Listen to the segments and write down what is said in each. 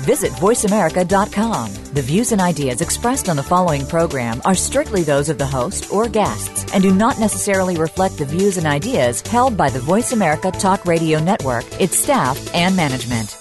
Visit VoiceAmerica.com. The views and ideas expressed on the following program are strictly those of the host or guests and do not necessarily reflect the views and ideas held by the Voice America Talk Radio Network, its staff, and management.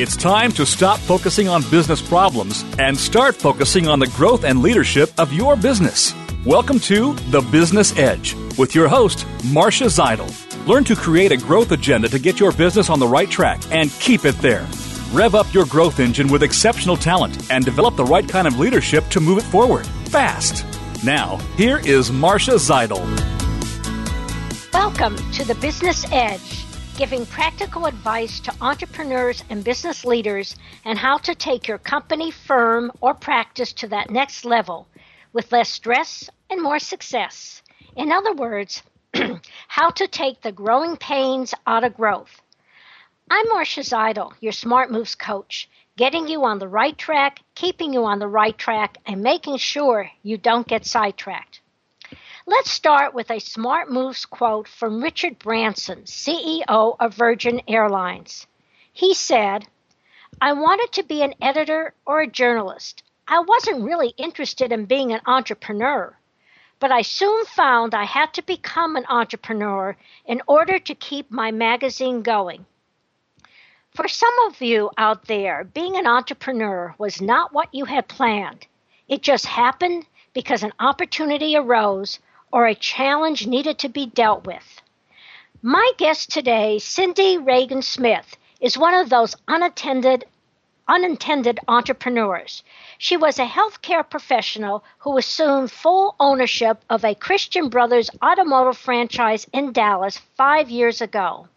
It's time to stop focusing on business problems and start focusing on the growth and leadership of your business. Welcome to The Business Edge with your host, Marcia Zidle. Learn to create a growth agenda to get your business on the right track and keep it there. Rev up your growth engine with exceptional talent and develop the right kind of leadership to move it forward fast. Now, here is Marcia Zidle. Welcome to The Business Edge giving practical advice to entrepreneurs and business leaders and how to take your company, firm, or practice to that next level with less stress and more success. In other words, how to take the growing pains out of growth. I'm Marcia Zidle, your Smart Moves coach, getting you on the right track, keeping you on the right track, and making sure you don't get sidetracked. Let's start with a Smart Moves quote from Richard Branson, CEO of Virgin Airlines. He said, I wanted to be an editor or a journalist. I wasn't really interested in being an entrepreneur, but I soon found I had to become an entrepreneur in order to keep my magazine going. For some of you out there, being an entrepreneur was not what you had planned. It just happened because an opportunity arose or a challenge needed to be dealt with. My guest today, Cindi Reagan Smith, is one of those unattended, unintended entrepreneurs. She was a healthcare professional who assumed full ownership of a Christian Brothers automotive franchise in Dallas five years ago.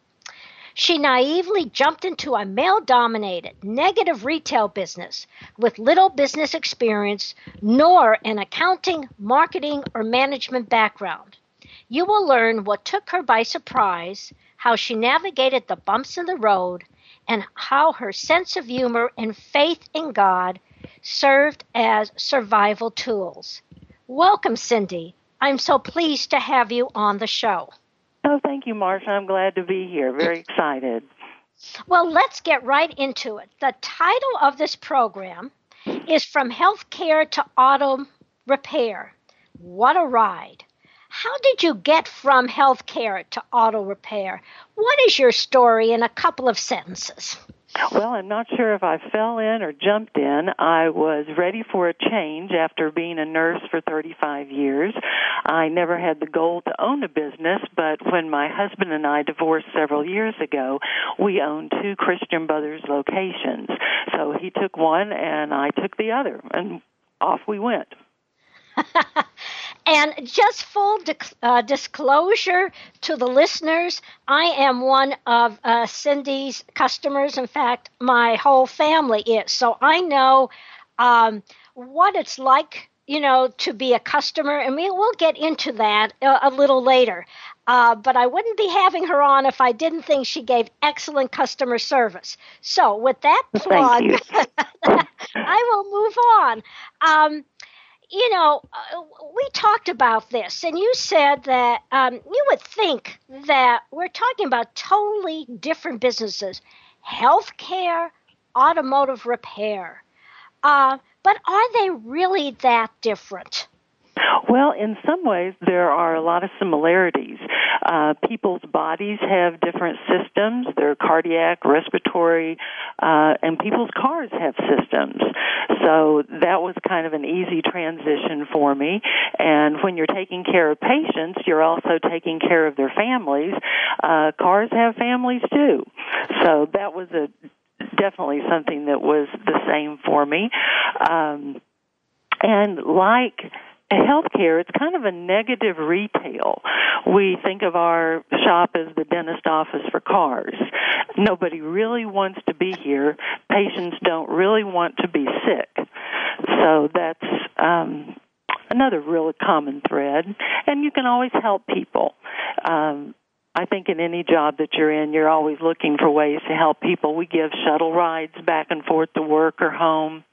She naively jumped into a male dominated, negative retail business with little business experience nor an accounting, marketing, or management background. You will learn what took her by surprise, how she navigated the bumps in the road, and how her sense of humor and faith in God served as survival tools. Welcome, Cindi. I'm so pleased to have you on the show. Oh, thank you, Marcia. I'm glad to be here. Very excited. Well, let's get right into it. The title of this program is From Healthcare to Auto Repair. What a ride! How did you get from healthcare to auto repair? What is your story in a couple of sentences? Well, I'm not sure if I fell in or jumped in. I was ready for a change after being a nurse for 35 years. I never had the goal to own a business, but when my husband and I divorced several years ago, we owned two Christian Brothers locations. So he took one and I took the other, and off we went. And just full uh, disclosure to the listeners, I am one of uh, Cindi's customers. In fact, my whole family is. So I know um, what it's like, you know, to be a customer. And we, will get into that a, a little later. Uh, but I wouldn't be having her on if I didn't think she gave excellent customer service. So, with that plug, I will move on. Um, you know, uh, we talked about this, and you said that um, you would think that we're talking about totally different businesses healthcare, automotive repair. Uh, but are they really that different? Well, in some ways, there are a lot of similarities. Uh, people's bodies have different systems. Their cardiac, respiratory, uh, and people's cars have systems. So that was kind of an easy transition for me. And when you're taking care of patients, you're also taking care of their families. Uh, cars have families too. So that was a definitely something that was the same for me. Um, and like healthcare, it's kind of a negative retail. We think of our shop as the dentist office for cars. Nobody really wants to be here. Patients don't really want to be sick. So that's um another really common thread. And you can always help people. Um, I think in any job that you're in, you're always looking for ways to help people. We give shuttle rides back and forth to work or home.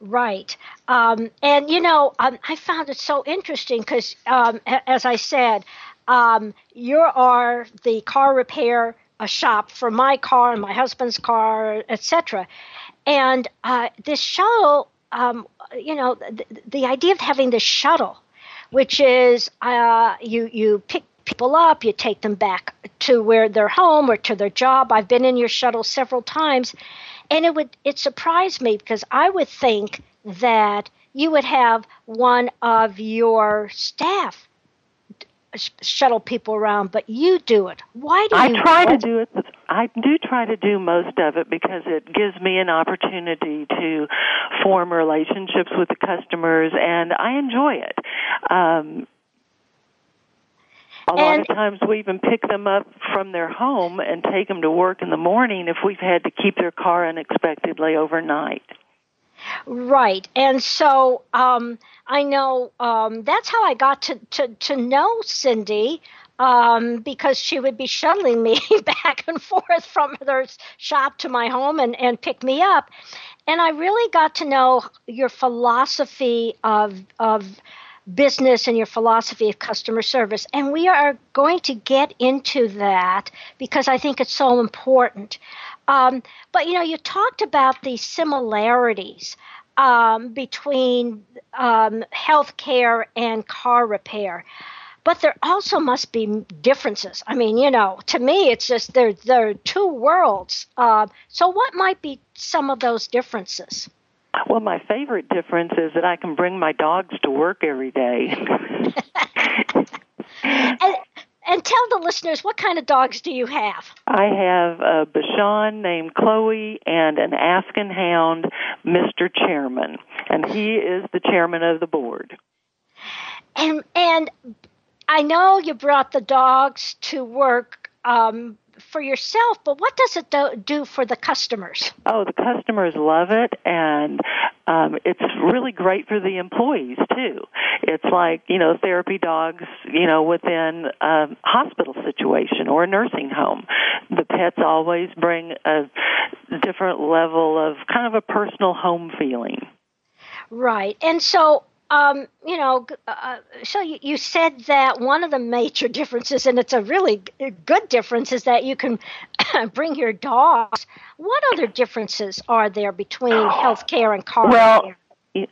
Right. Um, and, you know, um, I found it so interesting because, um, as I said, um, you are the car repair a shop for my car and my husband's car, etc. And uh, this shuttle, um, you know, the, the, idea of having this shuttle, which is uh, you you pick people up, you take them back to where they're home or to their job. I've been in your shuttle several times, and it would it surprised me because I would think that you would have one of your staff shuttle people around, but you do it. Why do I you? I try to do it. I do try to do most of it because it gives me an opportunity to form relationships with the customers, and I enjoy it. Um, a and, lot of times we even pick them up from their home and take them to work in the morning if we've had to keep their car unexpectedly overnight. Right. And so um, I know um, that's how I got to, to, to know Cindi um, because she would be shuttling me back and forth from their shop to my home and, and pick me up. And I really got to know your philosophy of, of business and your philosophy of customer service. And we are going to get into that because I think it's so important. Um, but you know, you talked about the similarities um, between um, healthcare and car repair. But there also must be differences. I mean, you know, to me, it's just there. There are two worlds. Uh, so, what might be some of those differences? Well, my favorite difference is that I can bring my dogs to work every day. and, and tell the listeners what kind of dogs do you have? I have a Bichon named Chloe and an Askin Hound, Mr. Chairman, and he is the chairman of the board. And and I know you brought the dogs to work um, for yourself, but what does it do, do for the customers? Oh, the customers love it, and um, it's really great for the employees too. It's like you know therapy dogs, you know, within a hospital situation or a nursing home. The pets always bring a different level of kind of a personal home feeling. Right, and so um, you know, uh, uh, so you, you, said that one of the major differences, and it's a really good difference, is that you can bring your dogs. What other differences are there between healthcare and car well, care?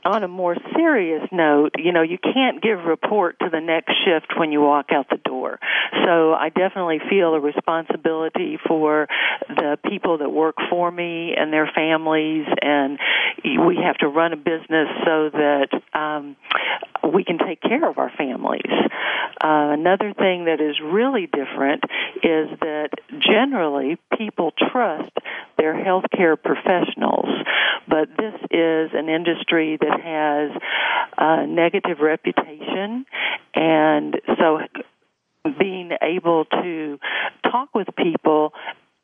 On a more serious note, you know, you can't give report to the next shift when you walk out the door. So I definitely feel a responsibility for the people that work for me and their families, and we have to run a business so that um, we can take care of our families. Uh, another thing that is really different is that generally people trust their healthcare professionals, but this is an industry that has a negative reputation, and so being able to talk with people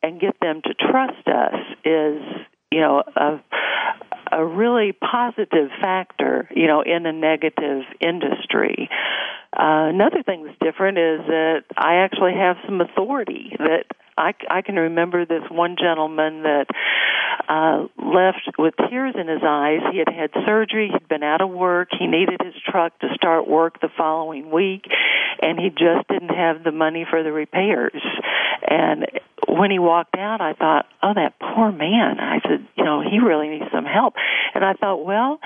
and get them to trust us is you know a a really positive factor you know in a negative industry uh, another thing that's different is that I actually have some authority that I, I can remember this one gentleman that uh, left with tears in his eyes. He had had surgery. He'd been out of work. He needed his truck to start work the following week, and he just didn't have the money for the repairs. And when he walked out, I thought, oh, that poor man. I said, you know, he really needs some help. And I thought, well,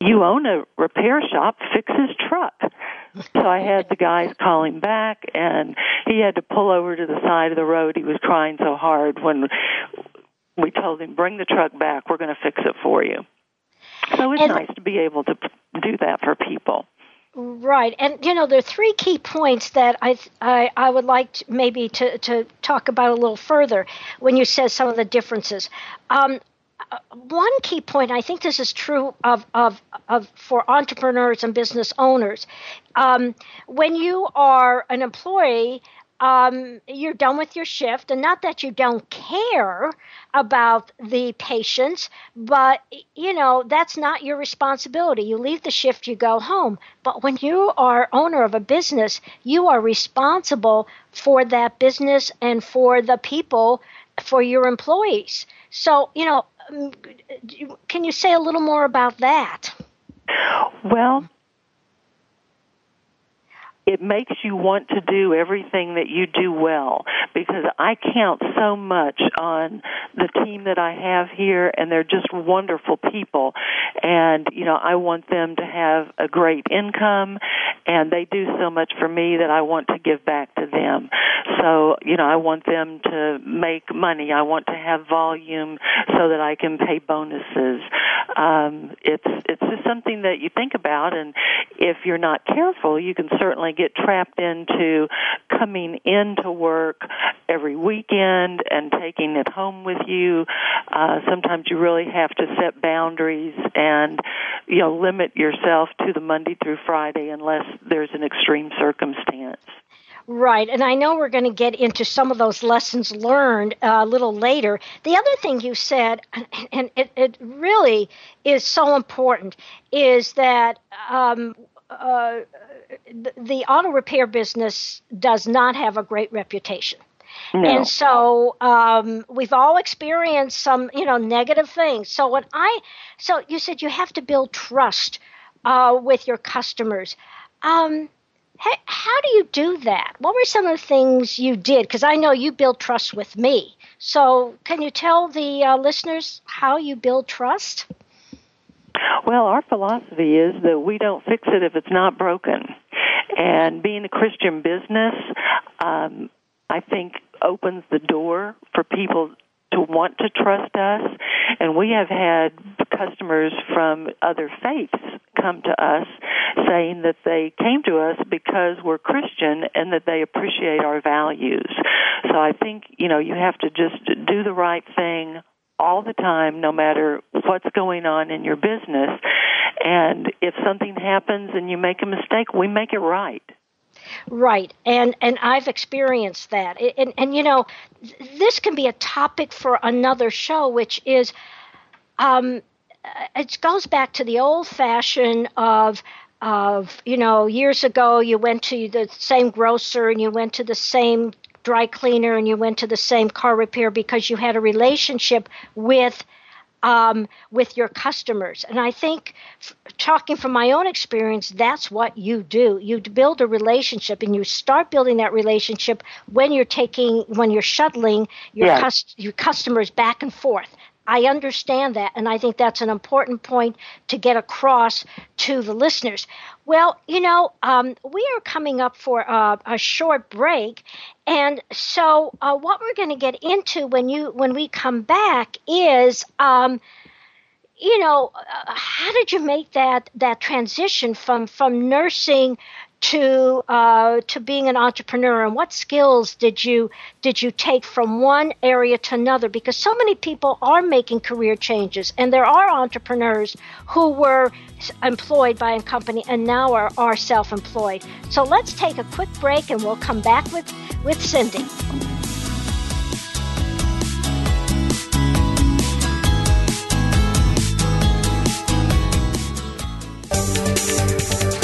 you own a repair shop, fix his truck. So I had the guys call him back, and he had to pull over to the side of the road. He was crying so hard when we told him, "Bring the truck back. We're going to fix it for you." So it's and, nice to be able to do that for people. Right, and you know there are three key points that I I, I would like to, maybe to to talk about a little further when you said some of the differences. Um, one key point, I think this is true of, of, of for entrepreneurs and business owners. Um, when you are an employee, um, you're done with your shift, and not that you don't care about the patients, but you know that's not your responsibility. You leave the shift, you go home. But when you are owner of a business, you are responsible for that business and for the people, for your employees. So you know, Um, uh, can you say a little more about that? Well, it makes you want to do everything that you do well because I count so much on the team that I have here and they're just wonderful people and you know I want them to have a great income and they do so much for me that I want to give back to them. So, you know, I want them to make money. I want to have volume so that I can pay bonuses. Um it's it's just something that you think about and if you're not careful, you can certainly get trapped into coming into work every weekend and taking it home with you. Uh, sometimes you really have to set boundaries and, you know, limit yourself to the Monday through Friday unless there's an extreme circumstance. Right, and I know we're going to get into some of those lessons learned uh, a little later. The other thing you said, and it, it really is so important, is that um, uh, the auto repair business does not have a great reputation. No. And so um, we've all experienced some, you know, negative things. So when I, so you said you have to build trust uh, with your customers. Um, how, how do you do that? What were some of the things you did? Because I know you build trust with me. So can you tell the uh, listeners how you build trust? Well, our philosophy is that we don't fix it if it's not broken. And being a Christian business, um, I think opens the door for people to want to trust us. And we have had customers from other faiths come to us saying that they came to us because we're Christian and that they appreciate our values. So I think, you know, you have to just do the right thing all the time, no matter what's going on in your business. And if something happens and you make a mistake, we make it right. Right, and and I've experienced that, and and you know, this can be a topic for another show, which is, um, it goes back to the old fashion of of you know years ago you went to the same grocer and you went to the same dry cleaner and you went to the same car repair because you had a relationship with um, with your customers. And I think, f- talking from my own experience, that's what you do. You build a relationship, and you start building that relationship when you're taking, when you're shuttling your, yes. cust- your customers back and forth. I understand that, and I think that's an important point to get across to the listeners. Well, you know, um, we are coming up for a, a short break, and so uh, what we're going to get into when you when we come back is. Um, you know, uh, how did you make that that transition from from nursing to uh, to being an entrepreneur and what skills did you did you take from one area to another? Because so many people are making career changes and there are entrepreneurs who were employed by a company and now are, are self-employed. So let's take a quick break and we'll come back with with Cindi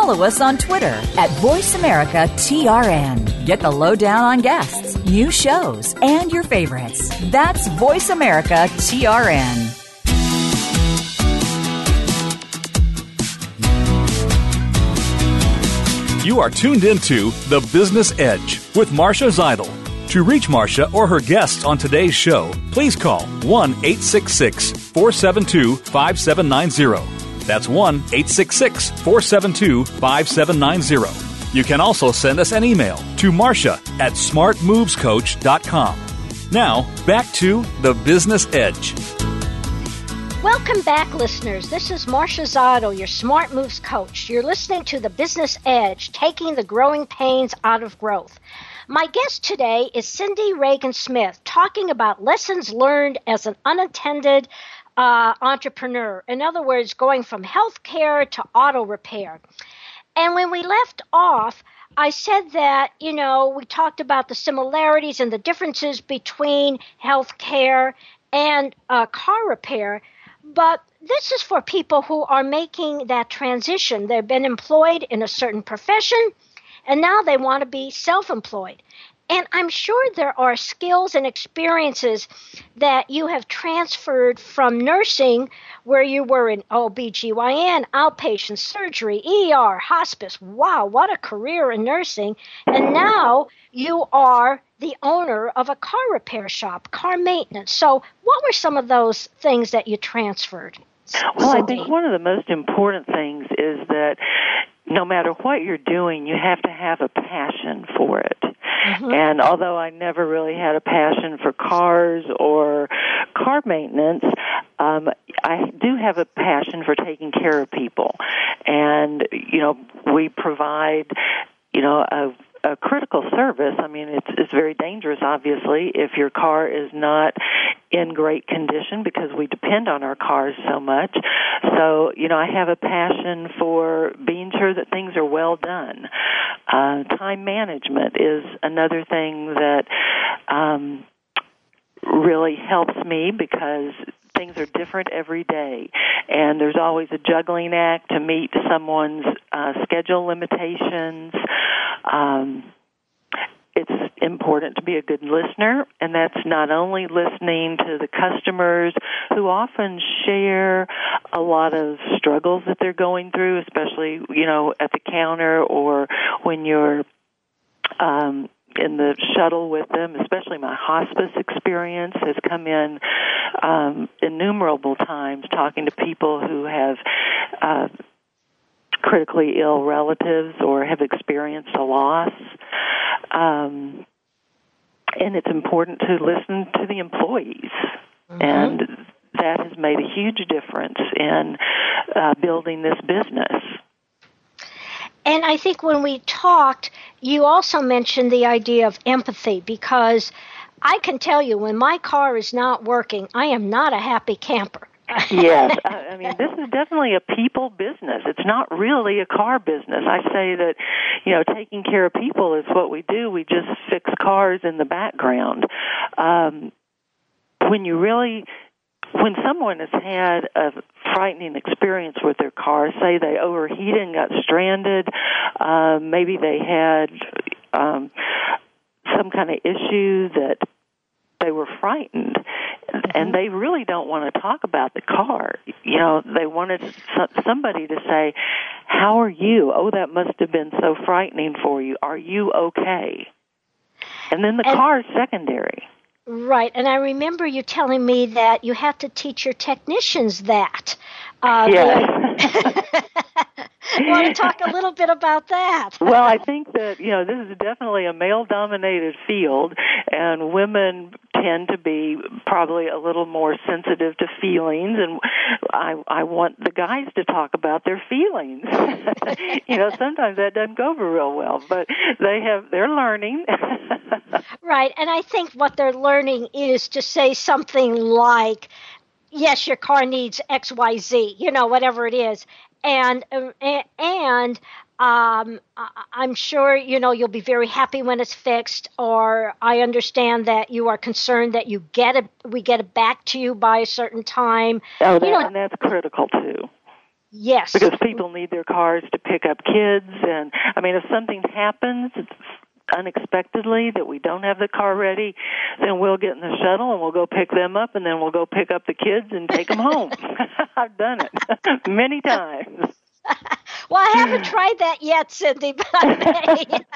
Follow us on Twitter at VoiceAmericaTRN. Get the lowdown on guests, new shows, and your favorites. That's VoiceAmericaTRN. You are tuned into The Business Edge with Marcia Zidle. To reach Marcia or her guests on today's show, please call 1 866 472 5790. That's 1 866 472 5790. You can also send us an email to Marcia at smartmovescoach.com. Now, back to The Business Edge. Welcome back, listeners. This is Marcia Zidle, your Smart Moves coach. You're listening to The Business Edge, taking the growing pains out of growth. My guest today is Cindi Reagan Smith, talking about lessons learned as an unattended uh, entrepreneur. In other words, going from healthcare to auto repair. And when we left off, I said that, you know, we talked about the similarities and the differences between healthcare and uh, car repair. But this is for people who are making that transition. They've been employed in a certain profession and now they want to be self employed. And I'm sure there are skills and experiences that you have transferred from nursing, where you were in OBGYN, outpatient surgery, ER, hospice. Wow, what a career in nursing. And now you are the owner of a car repair shop, car maintenance. So, what were some of those things that you transferred? Well, I think one of the most important things is that no matter what you're doing, you have to have a passion for it. Mm-hmm. And although I never really had a passion for cars or car maintenance, um, I do have a passion for taking care of people. And, you know, we provide, you know, a a critical service. I mean, it's it's very dangerous, obviously, if your car is not in great condition because we depend on our cars so much. So, you know, I have a passion for being sure that things are well done. Uh, time management is another thing that um, really helps me because things are different every day, and there's always a juggling act to meet someone's uh, schedule limitations. Um, it's important to be a good listener, and that's not only listening to the customers who often share a lot of struggles that they're going through, especially you know at the counter or when you're um, in the shuttle with them, especially my hospice experience has come in um, innumerable times talking to people who have uh, critically ill relatives or have experienced a loss. Um, and it's important to listen to the employees. Mm-hmm. And that has made a huge difference in uh, building this business. And I think when we talked, you also mentioned the idea of empathy because I can tell you when my car is not working, I am not a happy camper. yes, I mean this is definitely a people business. It's not really a car business. I say that, you know, taking care of people is what we do. We just fix cars in the background. Um, when you really when someone has had a frightening experience with their car, say they overheated and got stranded, uh, maybe they had um, some kind of issue that they were frightened. and they really don't want to talk about the car. You know, they wanted somebody to say, "How are you? Oh, that must have been so frightening for you. Are you okay?" And then the and, car is secondary. Right, and I remember you telling me that you have to teach your technicians that. Uh, yes. want to talk a little bit about that? well, I think that you know this is definitely a male-dominated field, and women tend to be probably a little more sensitive to feelings, and I I want the guys to talk about their feelings. you know, sometimes that doesn't go over real well, but they have they're learning. right, and I think what they're learning is to say something like yes, your car needs X, Y, Z, you know, whatever it is, and uh, and um, I'm sure you know you'll be very happy when it's fixed. Or I understand that you are concerned that you get it, we get it back to you by a certain time. Oh, that, you know, and that's critical too. Yes, because people need their cars to pick up kids, and I mean, if something happens, unexpectedly that we don't have the car ready, then we'll get in the shuttle and we'll go pick them up and then we'll go pick up the kids and take them home. I've done it many times. well, I haven't tried that yet, Cindi, but I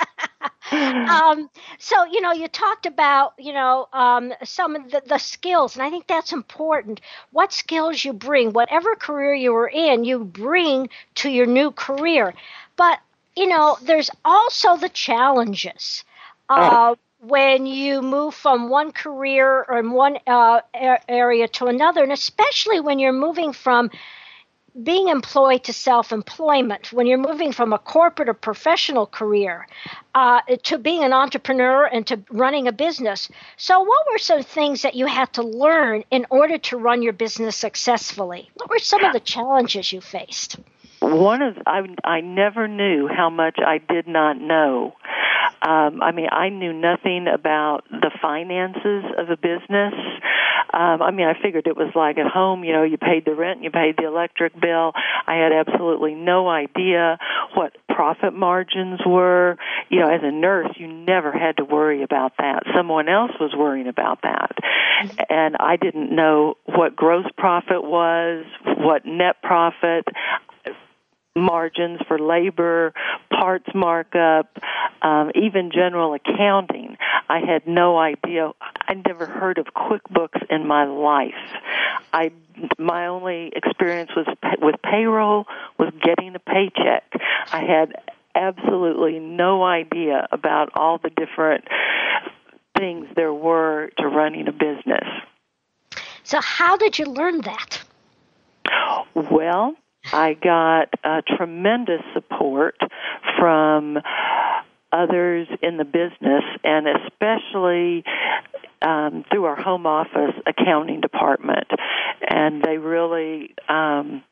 may. um, so, you know, you talked about, you know, um, some of the, the skills, and I think that's important. What skills you bring, whatever career you are in, you bring to your new career. But you know, there's also the challenges. Uh, when you move from one career or one uh, area to another, and especially when you're moving from being employed to self-employment, when you're moving from a corporate or professional career uh, to being an entrepreneur and to running a business. So, what were some things that you had to learn in order to run your business successfully? What were some of the challenges you faced? One of I I never knew how much I did not know. Um, I mean, I knew nothing about the finances of a business. Um, I mean, I figured it was like at home, you know, you paid the rent, you paid the electric bill. I had absolutely no idea what profit margins were. You know, as a nurse, you never had to worry about that. Someone else was worrying about that. And I didn't know what gross profit was, what net profit margins for labor, parts markup, um, even general accounting. I had no idea. I never heard of QuickBooks in my life. I my only experience was with payroll was getting a paycheck. I had absolutely no idea about all the different things there were to running a business. So how did you learn that? Well, I got uh, tremendous support from others in the business, and especially um, through our home office accounting department. And they really um,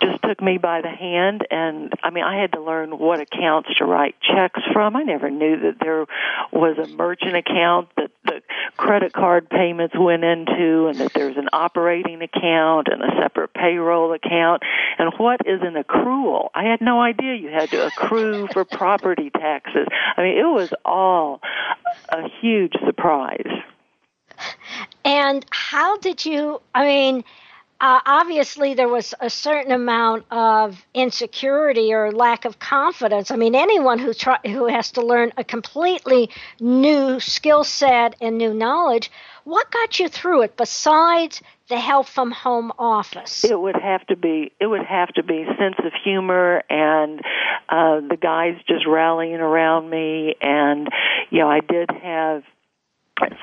just took me by the hand and I mean I had to learn what accounts to write checks from. I never knew that there was a merchant account that the credit card payments went into and that there's an operating account and a separate payroll account and what is an accrual. I had no idea you had to accrue for property taxes. I mean it was all a huge surprise. And how did you I mean uh, obviously there was a certain amount of insecurity or lack of confidence. I mean, anyone who try, who has to learn a completely new skill set and new knowledge, what got you through it besides the help from home office? It would have to be it would have to be sense of humor and uh, the guys just rallying around me, and you know, I did have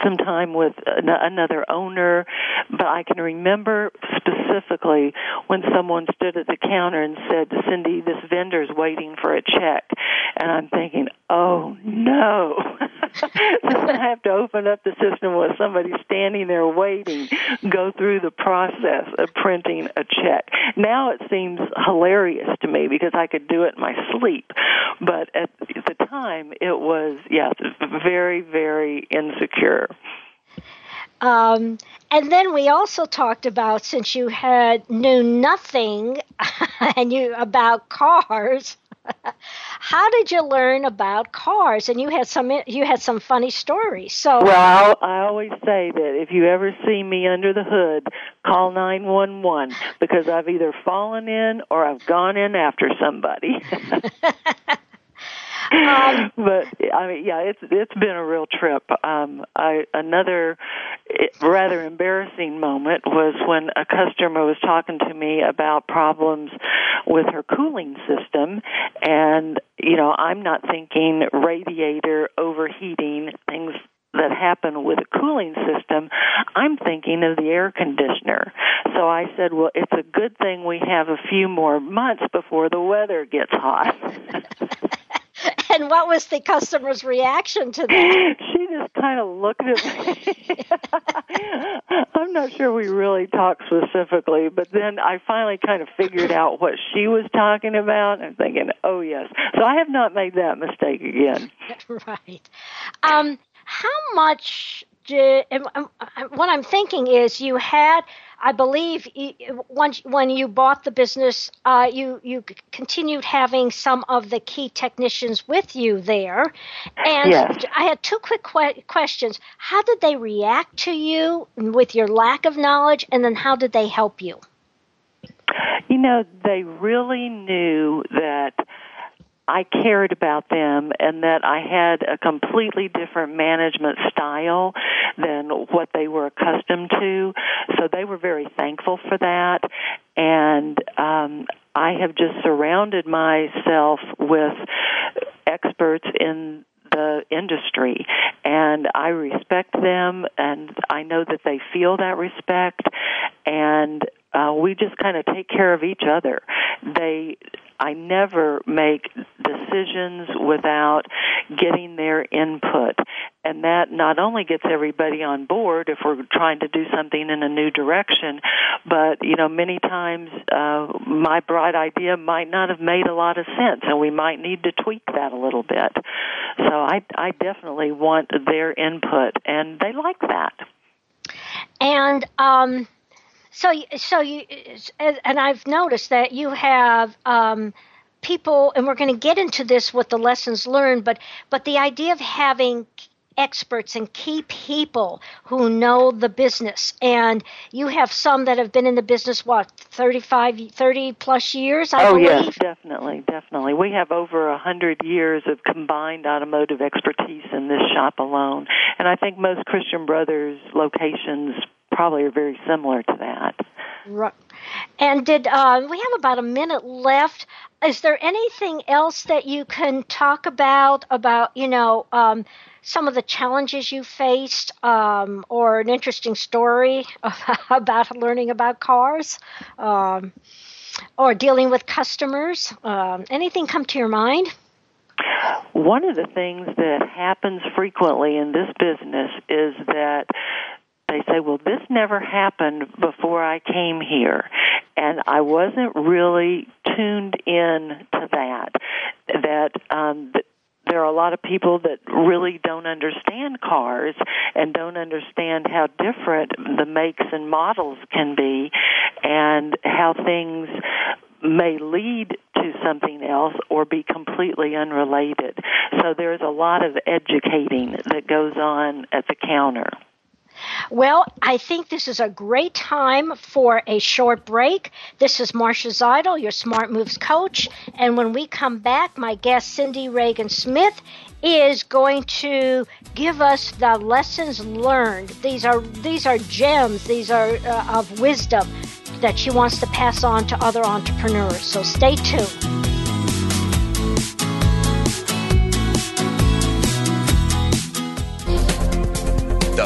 some time with another owner, but I can remember specifically when someone stood at the counter and said, Cindi, this vendor's waiting for a check. And I'm thinking, oh no. I have to open up the system with somebody standing there waiting, go through the process of printing a check. Now it seems hilarious to me because I could do it in my sleep. But at the time, it was, yeah, very, very insecure Um, and then we also talked about since you had knew nothing and you about cars, How did you learn about cars? And you had some you had some funny stories. So well, I, I always say that if you ever see me under the hood, call nine one one because I've either fallen in or I've gone in after somebody. Um, but I mean, yeah, it's it's been a real trip. Um, I another rather embarrassing moment was when a customer was talking to me about problems with her cooling system, and you know, I'm not thinking radiator overheating things that happen with a cooling system, I'm thinking of the air conditioner. So I said, well, it's a good thing we have a few more months before the weather gets hot. and what was the customer's reaction to that? She just kind of looked at me. I'm not sure we really talked specifically, but then I finally kind of figured out what she was talking about. I'm thinking, oh yes. So I have not made that mistake again. right. Um, how much did, what I'm thinking is you had I believe once when you bought the business, uh, you you continued having some of the key technicians with you there, and yes. I had two quick que- questions. How did they react to you with your lack of knowledge, and then how did they help you? You know, they really knew that I cared about them and that I had a completely different management style than what they were accustomed to. So they were very thankful for that. And um, I have just surrounded myself with experts in the industry and I respect them and I know that they feel that respect and uh, we just kind of take care of each other. They I never make decisions without getting their input. And that not only gets everybody on board if we're trying to do something in a new direction, but, you know, many times uh, my bright idea might not have made a lot of sense and we might need to tweak that a little bit. So I, I definitely want their input and they like that. And, um, so, so you, and I've noticed that you have um, people, and we're going to get into this with the lessons learned, but but the idea of having experts and key people who know the business. And you have some that have been in the business what 35 30 plus years I oh believe? yes definitely definitely. We have over a hundred years of combined automotive expertise in this shop alone. And i think most christian brothers locations probably are very similar to that. Right. And did uh, we have about a minute left? Is there anything else that you can talk about about you know um, some of the challenges you faced, um, or an interesting story about learning about cars, um, or dealing with customers? Um, anything come to your mind? One of the things that happens frequently in this business is that they say, well, this never happened before I came here. And I wasn't really tuned in to that. That, um, there are a lot of people that really don't understand cars and don't understand how different the makes and models can be and how things may lead to something else or be completely unrelated. So there's a lot of educating that goes on at the counter. Well, I think this is a great time for a short break. This is Marcia Zidle, your Smart Moves coach. And when we come back, my guest, Cindi Reagan Smith, is going to give us the lessons learned. These are these are gems. These are uh, of wisdom that she wants to pass on to other entrepreneurs. So stay tuned.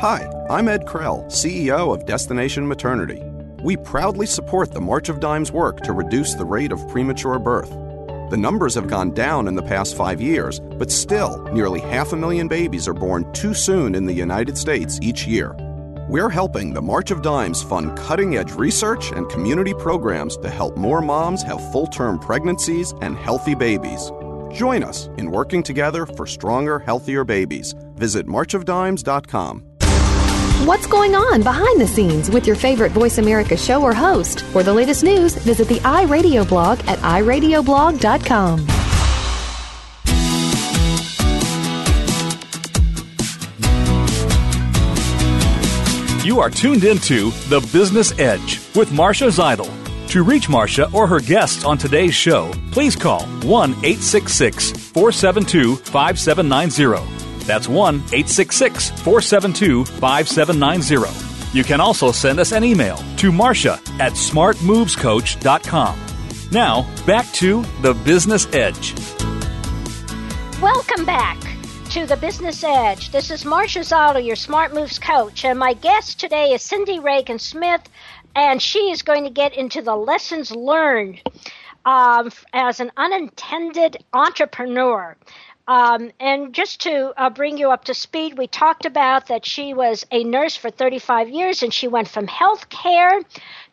Hi, I'm Ed Krell, CEO of Destination Maternity. We proudly support the March of Dimes work to reduce the rate of premature birth. The numbers have gone down in the past five years, but still, nearly half a million babies are born too soon in the United States each year. We're helping the March of Dimes fund cutting edge research and community programs to help more moms have full term pregnancies and healthy babies. Join us in working together for stronger, healthier babies. Visit marchofdimes.com. What's going on behind the scenes with your favorite Voice America show or host? For the latest news, visit the iRadio blog at iradioblog.com. You are tuned into The Business Edge with Marcia Zidle. To reach Marcia or her guests on today's show, please call 1 866 472 5790 that's 1 866 472 5790. You can also send us an email to Marcia at smartmovescoach.com. Now, back to the Business Edge. Welcome back to the Business Edge. This is Marcia Zidle, your Smart Moves coach, and my guest today is Cindi Reagan Smith, and she is going to get into the lessons learned um, as an unintended entrepreneur. Um, and just to uh, bring you up to speed, we talked about that she was a nurse for 35 years and she went from health care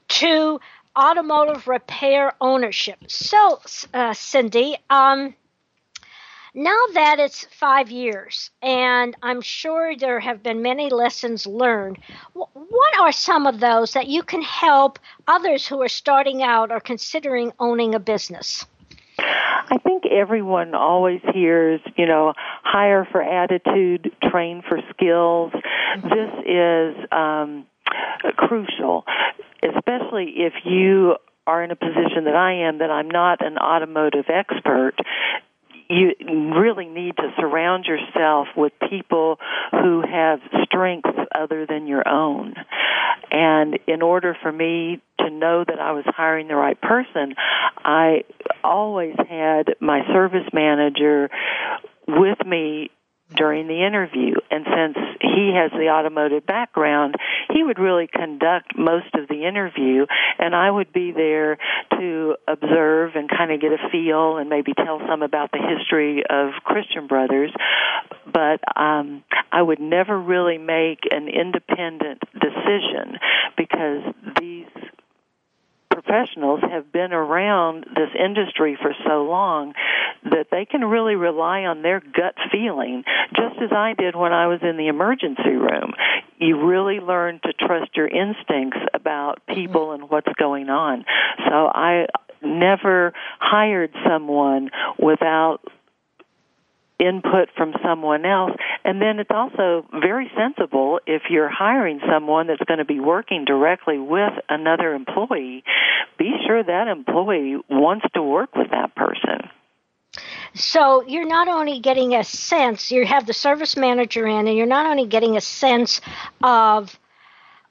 to automotive repair ownership. So, uh, Cindi, um, now that it's five years, and I'm sure there have been many lessons learned, what are some of those that you can help others who are starting out or considering owning a business? I think everyone always hears, you know, hire for attitude, train for skills. This is um, crucial, especially if you are in a position that I am, that I'm not an automotive expert you really need to surround yourself with people who have strengths other than your own. And in order for me to know that I was hiring the right person, I always had my service manager with me during the interview. And since he has the automotive background, he would really conduct most of the interview, and I would be there to observe and kind of get a feel and maybe tell some about the history of Christian Brothers. But um, I would never really make an independent decision because professionals have been around this industry for so long that they can really rely on their gut feeling, just as I did when I was in the emergency room. You really learn to trust your instincts about mm-hmm. people and what's going on. So I never hired someone without input from someone else. And then it's also very sensible if you're hiring someone that's going to be working directly with another employee, be sure that employee wants to work with that person. So you're not only getting a sense, you have the service manager in, and you're not only getting a sense of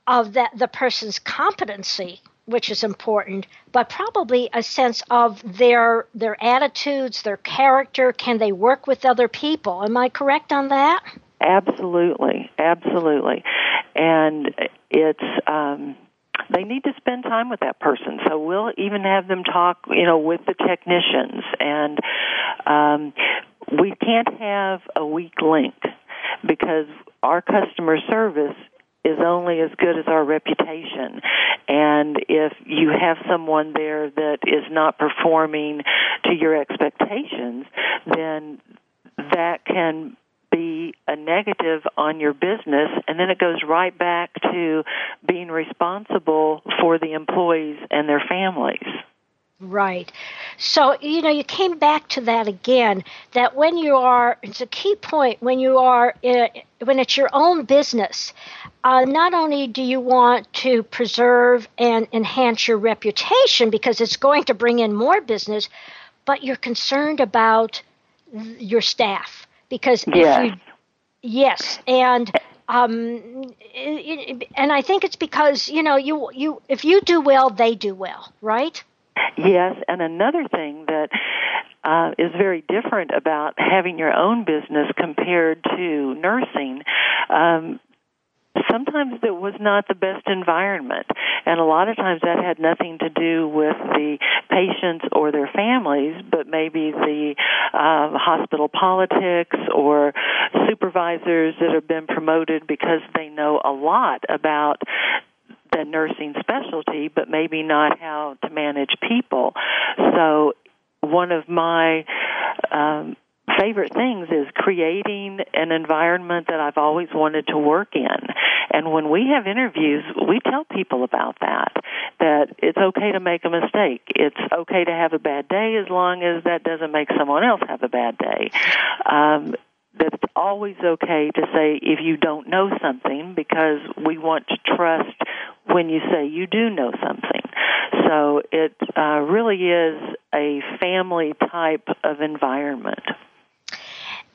of that the person's competency, which is important, but probably a sense of their their attitudes, their character. Can they work with other people? Am I correct on that? Absolutely, absolutely, and it's. Um, they need to spend time with that person. So we'll even have them talk, you know, with the technicians, and um, we can't have a weak link because our customer service is only as good as our reputation. And if you have someone there that is not performing to your expectations, then that can be a negative on your business and then it goes right back to being responsible for the employees and their families. Right. So, you know, you came back to that again that when you are, it's a key point, when you are, uh, when it's your own business, uh, not only do you want to preserve and enhance your reputation because it's going to bring in more business, but you're concerned about your staff because yes. you, yes, and um, and I think it's because you know you you if you do well, they do well, right? Yes, and another thing that uh, is very different about having your own business compared to nursing. Um, sometimes it was not the best environment and a lot of times that had nothing to do with the patients or their families but maybe the uh, hospital politics or supervisors that have been promoted because they know a lot about the nursing specialty, but maybe not how to manage people. So, one of my um, favorite things is creating an environment that I've always wanted to work in. And when we have interviews, we tell people about that. That it's okay to make a mistake. It's okay to have a bad day as long as that doesn't make someone else have a bad day. Um, that it's always okay to say if you don't know something because we want to trust when you say you do know something. So it uh, really is a family type of environment.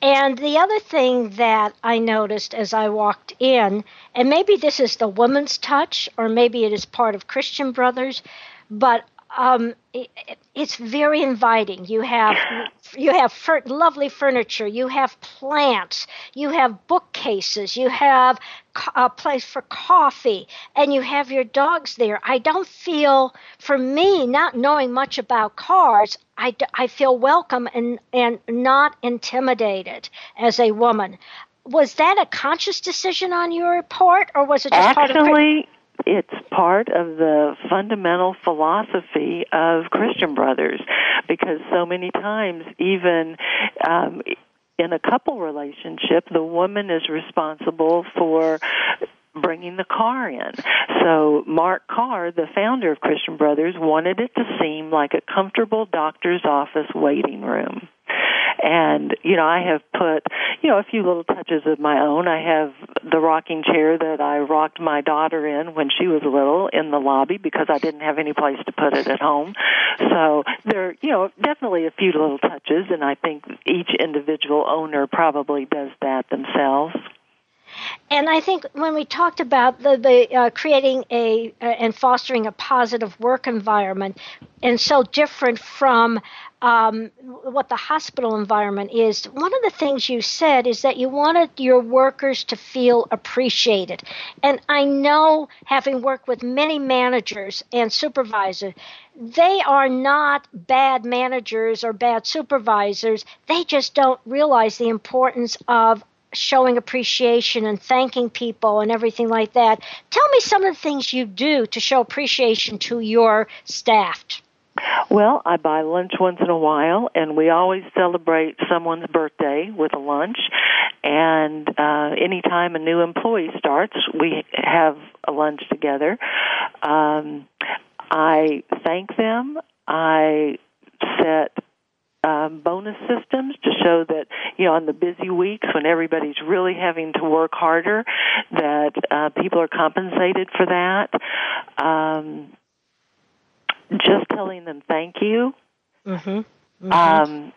And the other thing that I noticed as I walked in, and maybe this is the woman's touch, or maybe it is part of Christian Brothers, but um, it, it's very inviting. You have you have fur- lovely furniture. You have plants. You have bookcases. You have a place for coffee, and you have your dogs there. I don't feel, for me, not knowing much about cars, I, I feel welcome and and not intimidated as a woman. Was that a conscious decision on your part, or was it just Actually, part of? It's part of the fundamental philosophy of Christian Brothers because so many times, even um, in a couple relationship, the woman is responsible for bringing the car in. So Mark Carr, the founder of Christian Brothers, wanted it to seem like a comfortable doctor's office waiting room. And, you know, I have put, you know, a few little touches of my own. I have the rocking chair that I rocked my daughter in when she was little in the lobby because I didn't have any place to put it at home. So there, you know, definitely a few little touches, and I think each individual owner probably does that themselves. And I think when we talked about the, the uh, creating a uh, and fostering a positive work environment, and so different from um, what the hospital environment is, one of the things you said is that you wanted your workers to feel appreciated. And I know, having worked with many managers and supervisors, they are not bad managers or bad supervisors. They just don't realize the importance of showing appreciation and thanking people and everything like that. Tell me some of the things you do to show appreciation to your staff. Well, I buy lunch once in a while, and we always celebrate someone's birthday with a lunch. And uh, anytime a new employee starts, we have a lunch together. Um, I thank them. I set um, bonus systems to show that you know on the busy weeks when everybody's really having to work harder that uh, people are compensated for that. Um, just telling them thank you. Mm-hmm. Mm-hmm. Um,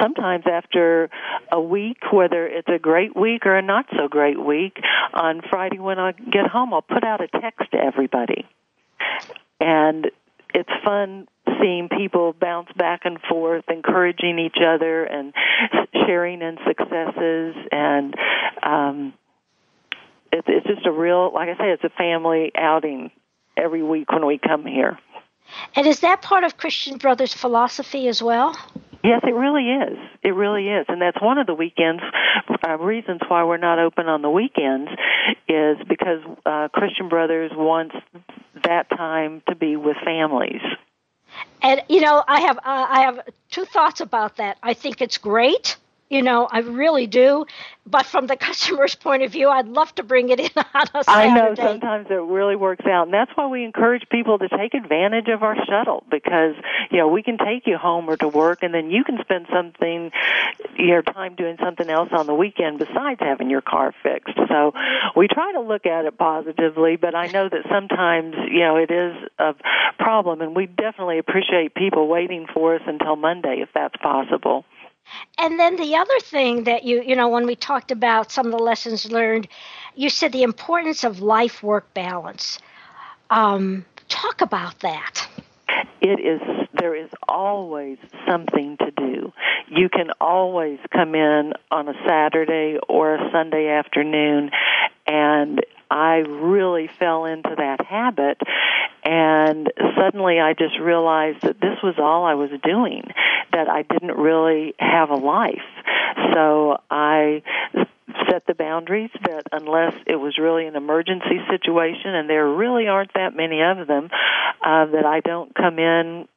sometimes after a week, whether it's a great week or a not so great week, on Friday when I get home, I'll put out a text to everybody. And it's fun seeing people bounce back and forth, encouraging each other and sharing in successes and um it's it's just a real like I say, it's a family outing every week when we come here. And is that part of Christian Brothers philosophy as well? Yes, it really is. It really is, and that's one of the weekends uh, reasons why we're not open on the weekends is because uh, Christian Brothers wants that time to be with families. And you know, I have uh, I have two thoughts about that. I think it's great you know, I really do. But from the customer's point of view, I'd love to bring it in on a Saturday. I know sometimes it really works out, and that's why we encourage people to take advantage of our shuttle because you know we can take you home or to work, and then you can spend something your time doing something else on the weekend besides having your car fixed. So we try to look at it positively, but I know that sometimes you know it is a problem, and we definitely appreciate people waiting for us until Monday if that's possible. And then the other thing that you, you know, when we talked about some of the lessons learned, you said the importance of life work balance. Um, talk about that. It is, there is always something to do. You can always come in on a Saturday or a Sunday afternoon and I really fell into that habit and suddenly I just realized that this was all I was doing, that I didn't really have a life. So I set the boundaries that unless it was really an emergency situation, and there really aren't that many of them, uh, that I don't come in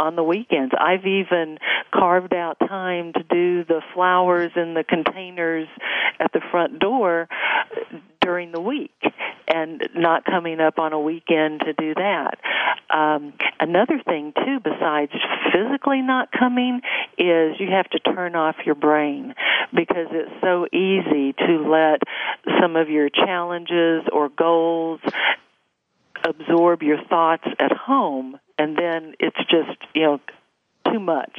on the weekends. I've even carved out time to do the flowers in the containers at the front door during the week and not coming up on a weekend to do that. Um, another thing too, besides physically not coming, is you have to turn off your brain because it's so easy to let some of your challenges or goals absorb your thoughts at home and then it's just you know too much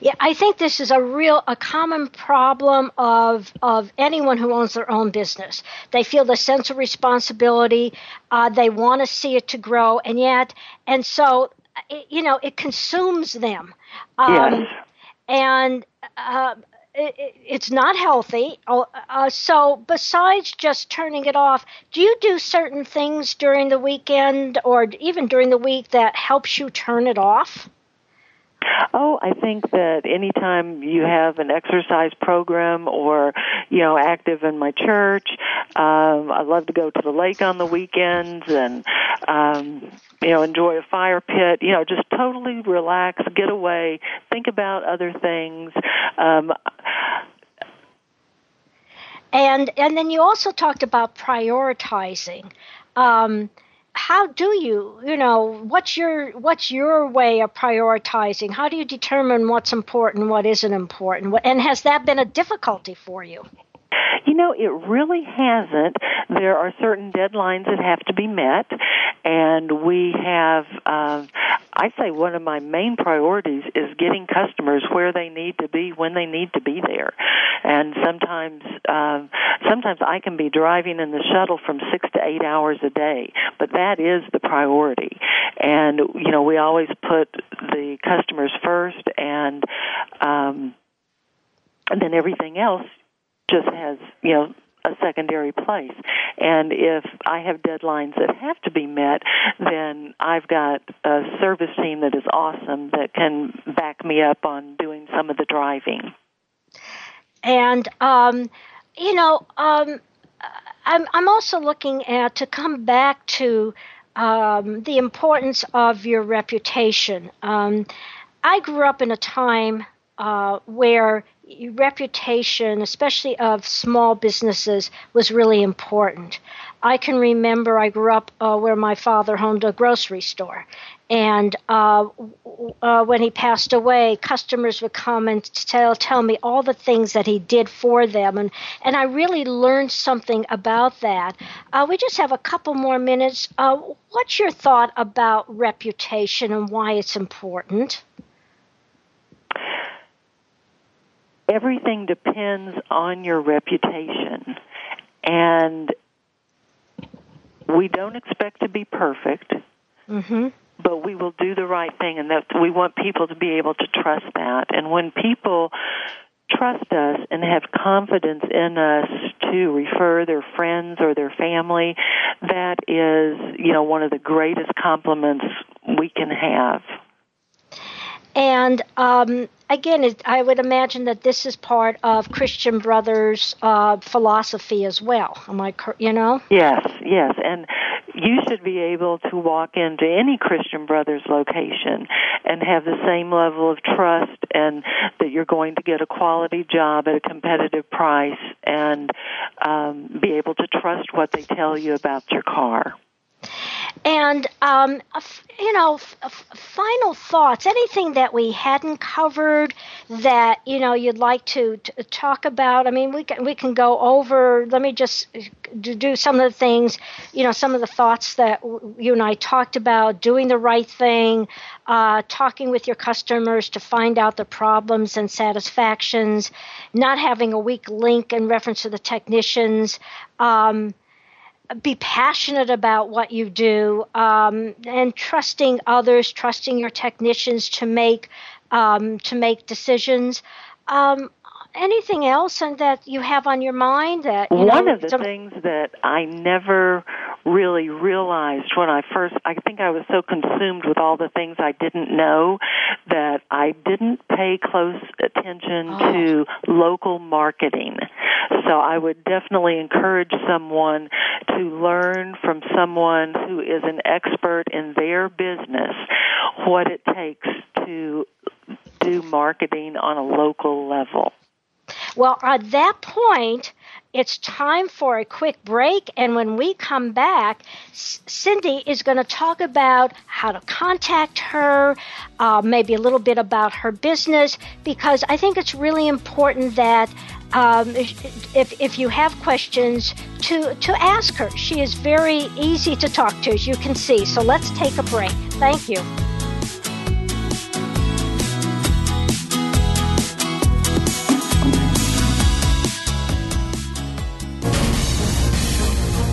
yeah, I think this is a real a common problem of of anyone who owns their own business. They feel the sense of responsibility. Uh, they want to see it to grow, and yet, and so, it, you know, it consumes them. Um, yes. And uh, it, it's not healthy. Uh, uh, so, besides just turning it off, do you do certain things during the weekend or even during the week that helps you turn it off? Oh, I think that anytime you have an exercise program or, you know, active in my church, um, I love to go to the lake on the weekends and, um, you know, enjoy a fire pit, you know, just totally relax, get away, think about other things. Um, and and then you also talked about prioritizing. Um, how do you you know what's your what's your way of prioritizing? How do you determine what's important what isn't important? And has that been a difficulty for you you know, it really hasn't. There are certain deadlines that have to be met, and we have, uh, I say one of my main priorities is getting customers where they need to be when they need to be there. And sometimes, uh, sometimes I can be driving in the shuttle from six to eight hours a day, but that is the priority. And, you know, we always put the customers first and, um, and then everything else just has, you know, a secondary place. And if I have deadlines that have to be met, then I've got a service team that is awesome that can back me up on doing some of the driving. And, um, you know, um, I'm, I'm also looking at to come back to um, the importance of your reputation. Um, I grew up in a time uh, where reputation, especially of small businesses, was really important. I can remember I grew up uh, where my father owned a grocery store, and uh, uh, when he passed away, customers would come and tell tell me all the things that he did for them, and and I really learned something about that. Uh, we just have a couple more minutes. Uh, what's your thought about reputation and why it's important? Everything depends on your reputation. And we don't expect to be perfect, mm-hmm. but we will do the right thing, and that we want people to be able to trust that. And when people trust us and have confidence in us to refer their friends or their family, that is, you know, one of the greatest compliments we can have. And um, again, it, I would imagine that this is part of Christian Brothers' uh, philosophy as well. Am I, you know? Yes, yes, and you should be able to walk into any Christian Brothers location and have the same level of trust and that you're going to get a quality job at a competitive price and um, be able to trust what they tell you about your car. And, um, you know, final thoughts, anything that we hadn't covered that, you know, you'd like to, to talk about? I mean, we can, we can go over, let me just do some of the things, you know, some of the thoughts that you and I talked about, doing the right thing, uh, talking with your customers to find out the problems and satisfactions, not having a weak link in reference to the technicians. Um, be passionate about what you do um, and trusting others, trusting your technicians to make um, to make decisions. Um, anything else and that you have on your mind that you one know, of the some... things that I never really realized when I first I think I was so consumed with all the things I didn't know that I didn't pay close attention oh. to local marketing. So I would definitely encourage someone to learn from someone who is an expert in their business what it takes to do marketing on a local level. Well, at that point, it's time for a quick break. And when we come back, Cindi is going to talk about how to contact her, uh, maybe a little bit about her business, because I think it's really important that um, if, if you have questions, to, to ask her. She is very easy to talk to, as you can see. So let's take a break. Thank you.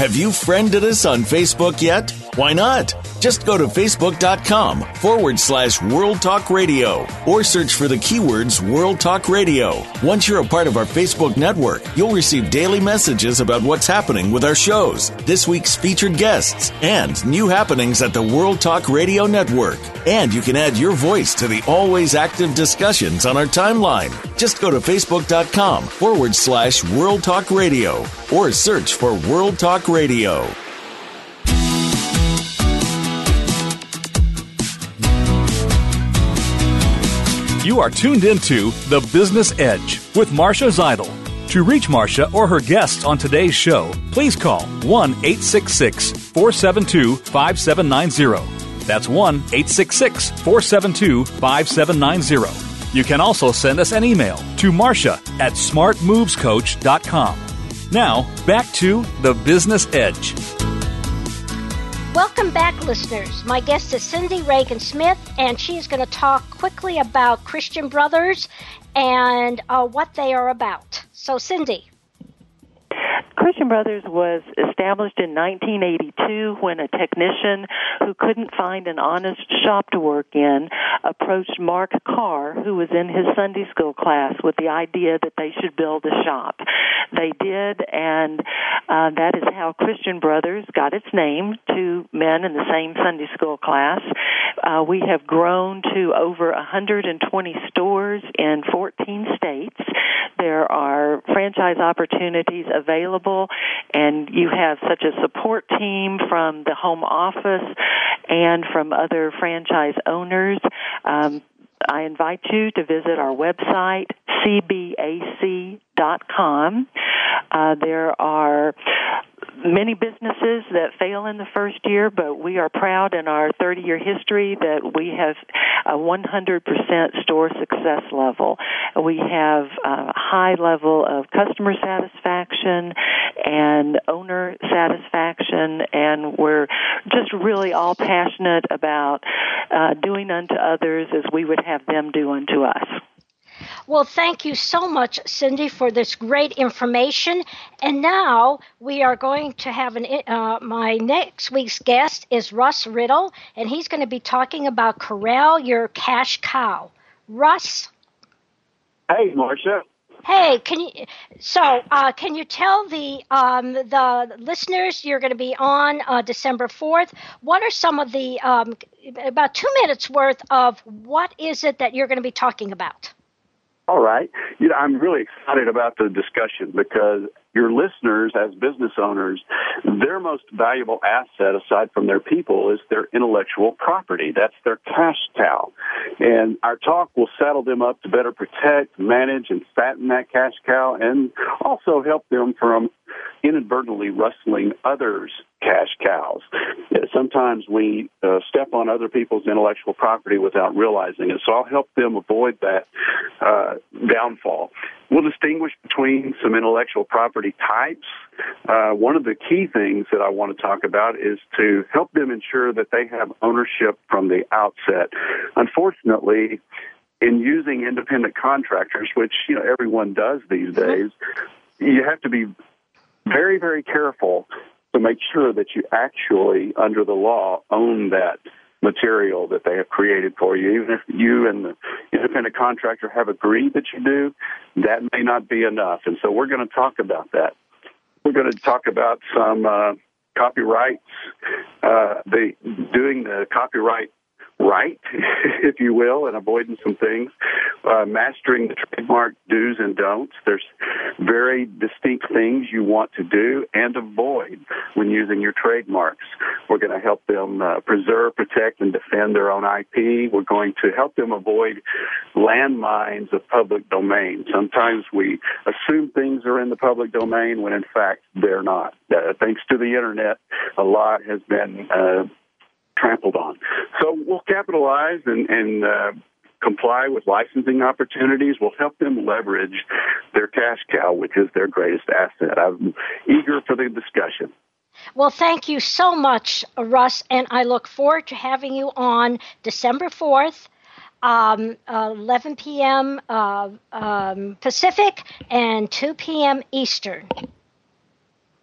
Have you friended us on Facebook yet? Why not? Just go to facebook.com forward slash World Talk Radio or search for the keywords World Talk Radio. Once you're a part of our Facebook network, you'll receive daily messages about what's happening with our shows, this week's featured guests, and new happenings at the World Talk Radio Network. And you can add your voice to the always active discussions on our timeline. Just go to facebook.com forward slash World Talk Radio or search for World Talk Radio. You are tuned into The Business Edge with Marcia Zidle. To reach Marcia or her guests on today's show, please call 1 866 472 5790. That's 1 866 472 5790. You can also send us an email to marcia at smartmovescoach.com. Now, back to The Business Edge. Welcome back, listeners. My guest is Cindi Reagan Smith, and she is going to talk quickly about Christian Brothers and uh, what they are about. So, Cindi. Christian Brothers was established in 1982 when a technician who couldn't find an honest shop to work in approached Mark Carr, who was in his Sunday school class, with the idea that they should build a shop. They did, and uh, that is how Christian Brothers got its name, two men in the same Sunday school class. Uh, we have grown to over 120 stores in 14 states. There are franchise opportunities available, and you have such a support team from the home office and from other franchise owners. Um, I invite you to visit our website, cbac.com. Uh, there are many businesses that fail in the first year, but we are proud in our 30 year history that we have a 100% store success level. We have a high level of customer satisfaction and owner satisfaction, and we're just really all passionate about uh, doing unto others as we would have them do unto us. Well, thank you so much, Cindi, for this great information. And now we are going to have an. Uh, my next week's guest is Russ Riddle, and he's going to be talking about corral your cash cow. Russ. Hey, Marcia. Hey, can you? So, uh, can you tell the um, the listeners you're going to be on uh, December fourth? What are some of the um, about two minutes worth of what is it that you're going to be talking about? All right. You know, I'm really excited about the discussion because your listeners, as business owners, their most valuable asset aside from their people is their intellectual property. That's their cash cow. And our talk will saddle them up to better protect, manage, and fatten that cash cow and also help them from inadvertently rustling others' cash cows. Sometimes we uh, step on other people's intellectual property without realizing it. So I'll help them avoid that uh, downfall. We'll distinguish between some intellectual property types. Uh, one of the key things that I want to talk about is to help them ensure that they have ownership from the outset. Unfortunately, in using independent contractors, which you know everyone does these days, you have to be very, very careful to make sure that you actually, under the law, own that material that they have created for you. Even if you and the independent contractor have agreed that you do, that may not be enough. And so we're going to talk about that. We're going to talk about some uh, copyrights, uh, the doing the copyright right, if you will, and avoiding some things. Uh, mastering the trademark do's and don'ts. There's very distinct things you want to do and avoid when using your trademarks. We're going to help them uh, preserve, protect, and defend their own IP. We're going to help them avoid landmines of public domain. Sometimes we assume things are in the public domain when in fact they're not. Uh, thanks to the internet, a lot has been uh, trampled on. So we'll capitalize and, and uh, comply with licensing opportunities. We'll help them leverage their cash cow, which is their greatest asset. I'm eager for the discussion. Well, thank you so much, Russ, and I look forward to having you on December 4th. Um, 11 p.m. Uh, um, Pacific and 2 p.m. Eastern.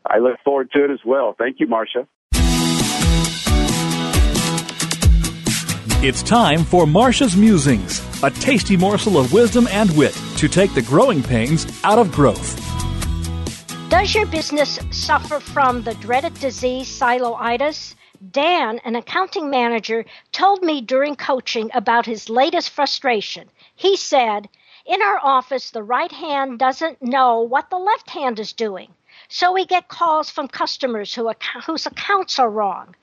I look forward to it as well. Thank you, Marcia. It's time for Marcia's Musings, a tasty morsel of wisdom and wit to take the growing pains out of growth. Does your business suffer from the dreaded disease siloitis? Dan, an accounting manager, told me during coaching about his latest frustration. He said, In our office, the right hand doesn't know what the left hand is doing. So we get calls from customers who, whose accounts are wrong.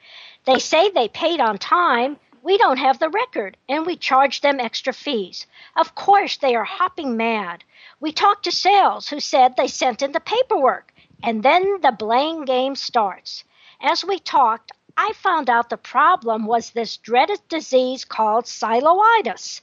They say they paid on time, we don't have the record, and we charge them extra fees. Of course, they are hopping mad. We talked to sales, who said they sent in the paperwork, and then the blame game starts. As we talked, I found out the problem was this dreaded disease called siloitis.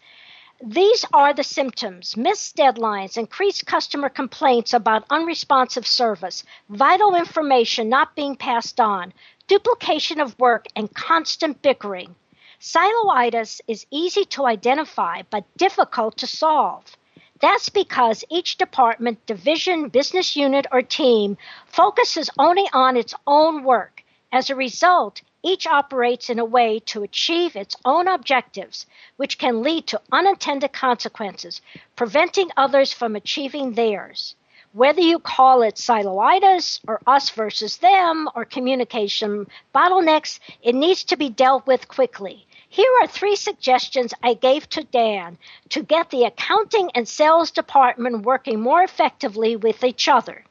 These are the symptoms missed deadlines, increased customer complaints about unresponsive service, vital information not being passed on, duplication of work, and constant bickering. Siloitis is easy to identify but difficult to solve. That's because each department, division, business unit, or team focuses only on its own work. As a result, each operates in a way to achieve its own objectives, which can lead to unintended consequences, preventing others from achieving theirs. Whether you call it siloitis or us versus them or communication bottlenecks, it needs to be dealt with quickly. Here are three suggestions I gave to Dan to get the accounting and sales department working more effectively with each other.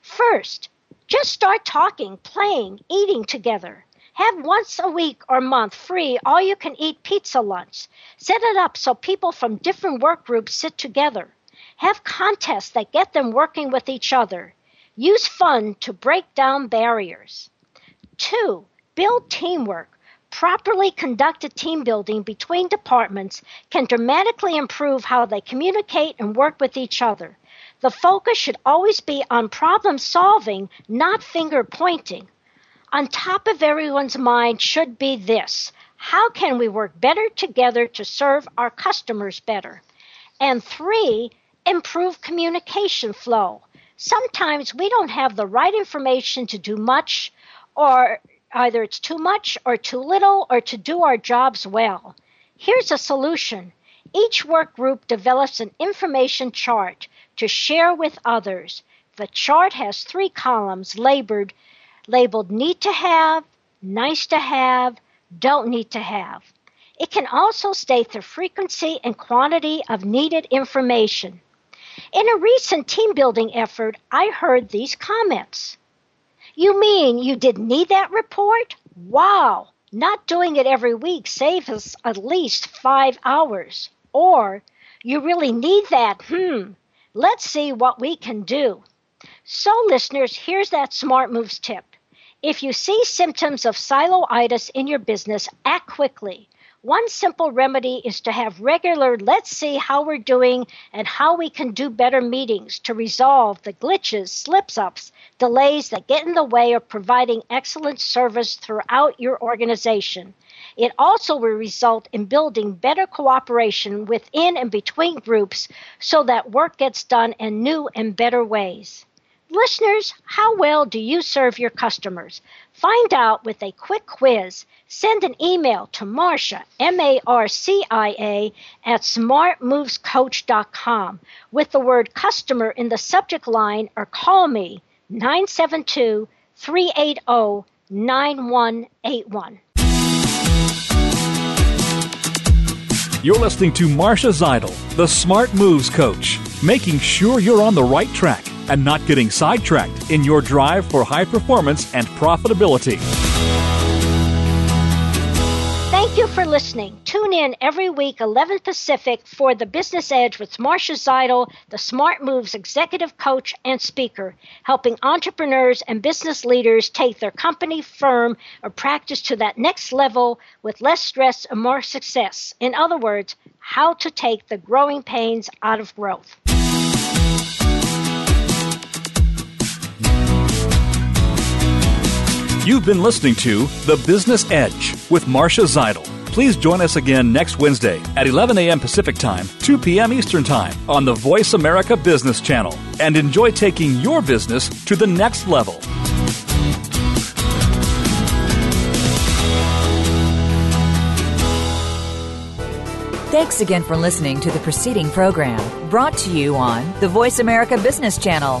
First, just start talking, playing, eating together. Have once a week or month free all you can eat pizza lunch. Set it up so people from different work groups sit together. Have contests that get them working with each other. Use fun to break down barriers. Two, build teamwork. Properly conducted team building between departments can dramatically improve how they communicate and work with each other. The focus should always be on problem solving, not finger pointing. On top of everyone's mind should be this how can we work better together to serve our customers better? And three, improve communication flow. Sometimes we don't have the right information to do much, or either it's too much or too little, or to do our jobs well. Here's a solution. Each work group develops an information chart to share with others. The chart has three columns labeled, labeled need to have, nice to have, don't need to have. It can also state the frequency and quantity of needed information. In a recent team building effort, I heard these comments. You mean you didn't need that report? Wow! Not doing it every week saves us at least five hours. Or, you really need that? Hmm. Let's see what we can do. So, listeners, here's that Smart Moves tip. If you see symptoms of siloitis in your business, act quickly. One simple remedy is to have regular let's see how we're doing and how we can do better meetings to resolve the glitches, slips ups, delays that get in the way of providing excellent service throughout your organization. It also will result in building better cooperation within and between groups so that work gets done in new and better ways. Listeners, how well do you serve your customers? Find out with a quick quiz. Send an email to Marcia, M A R C I A, at smartmovescoach.com with the word customer in the subject line or call me 972 380 9181. You're listening to Marcia Zidle, the Smart Moves Coach, making sure you're on the right track and not getting sidetracked in your drive for high performance and profitability. Thank you for listening. Tune in every week, 11 Pacific, for the Business Edge with Marcia Zidle, the Smart Moves executive coach and speaker, helping entrepreneurs and business leaders take their company, firm, or practice to that next level with less stress and more success. In other words, how to take the growing pains out of growth. You've been listening to The Business Edge with Marcia Zidle. Please join us again next Wednesday at 11 a.m. Pacific Time, 2 p.m. Eastern Time on the Voice America Business Channel and enjoy taking your business to the next level. Thanks again for listening to the preceding program brought to you on the Voice America Business Channel.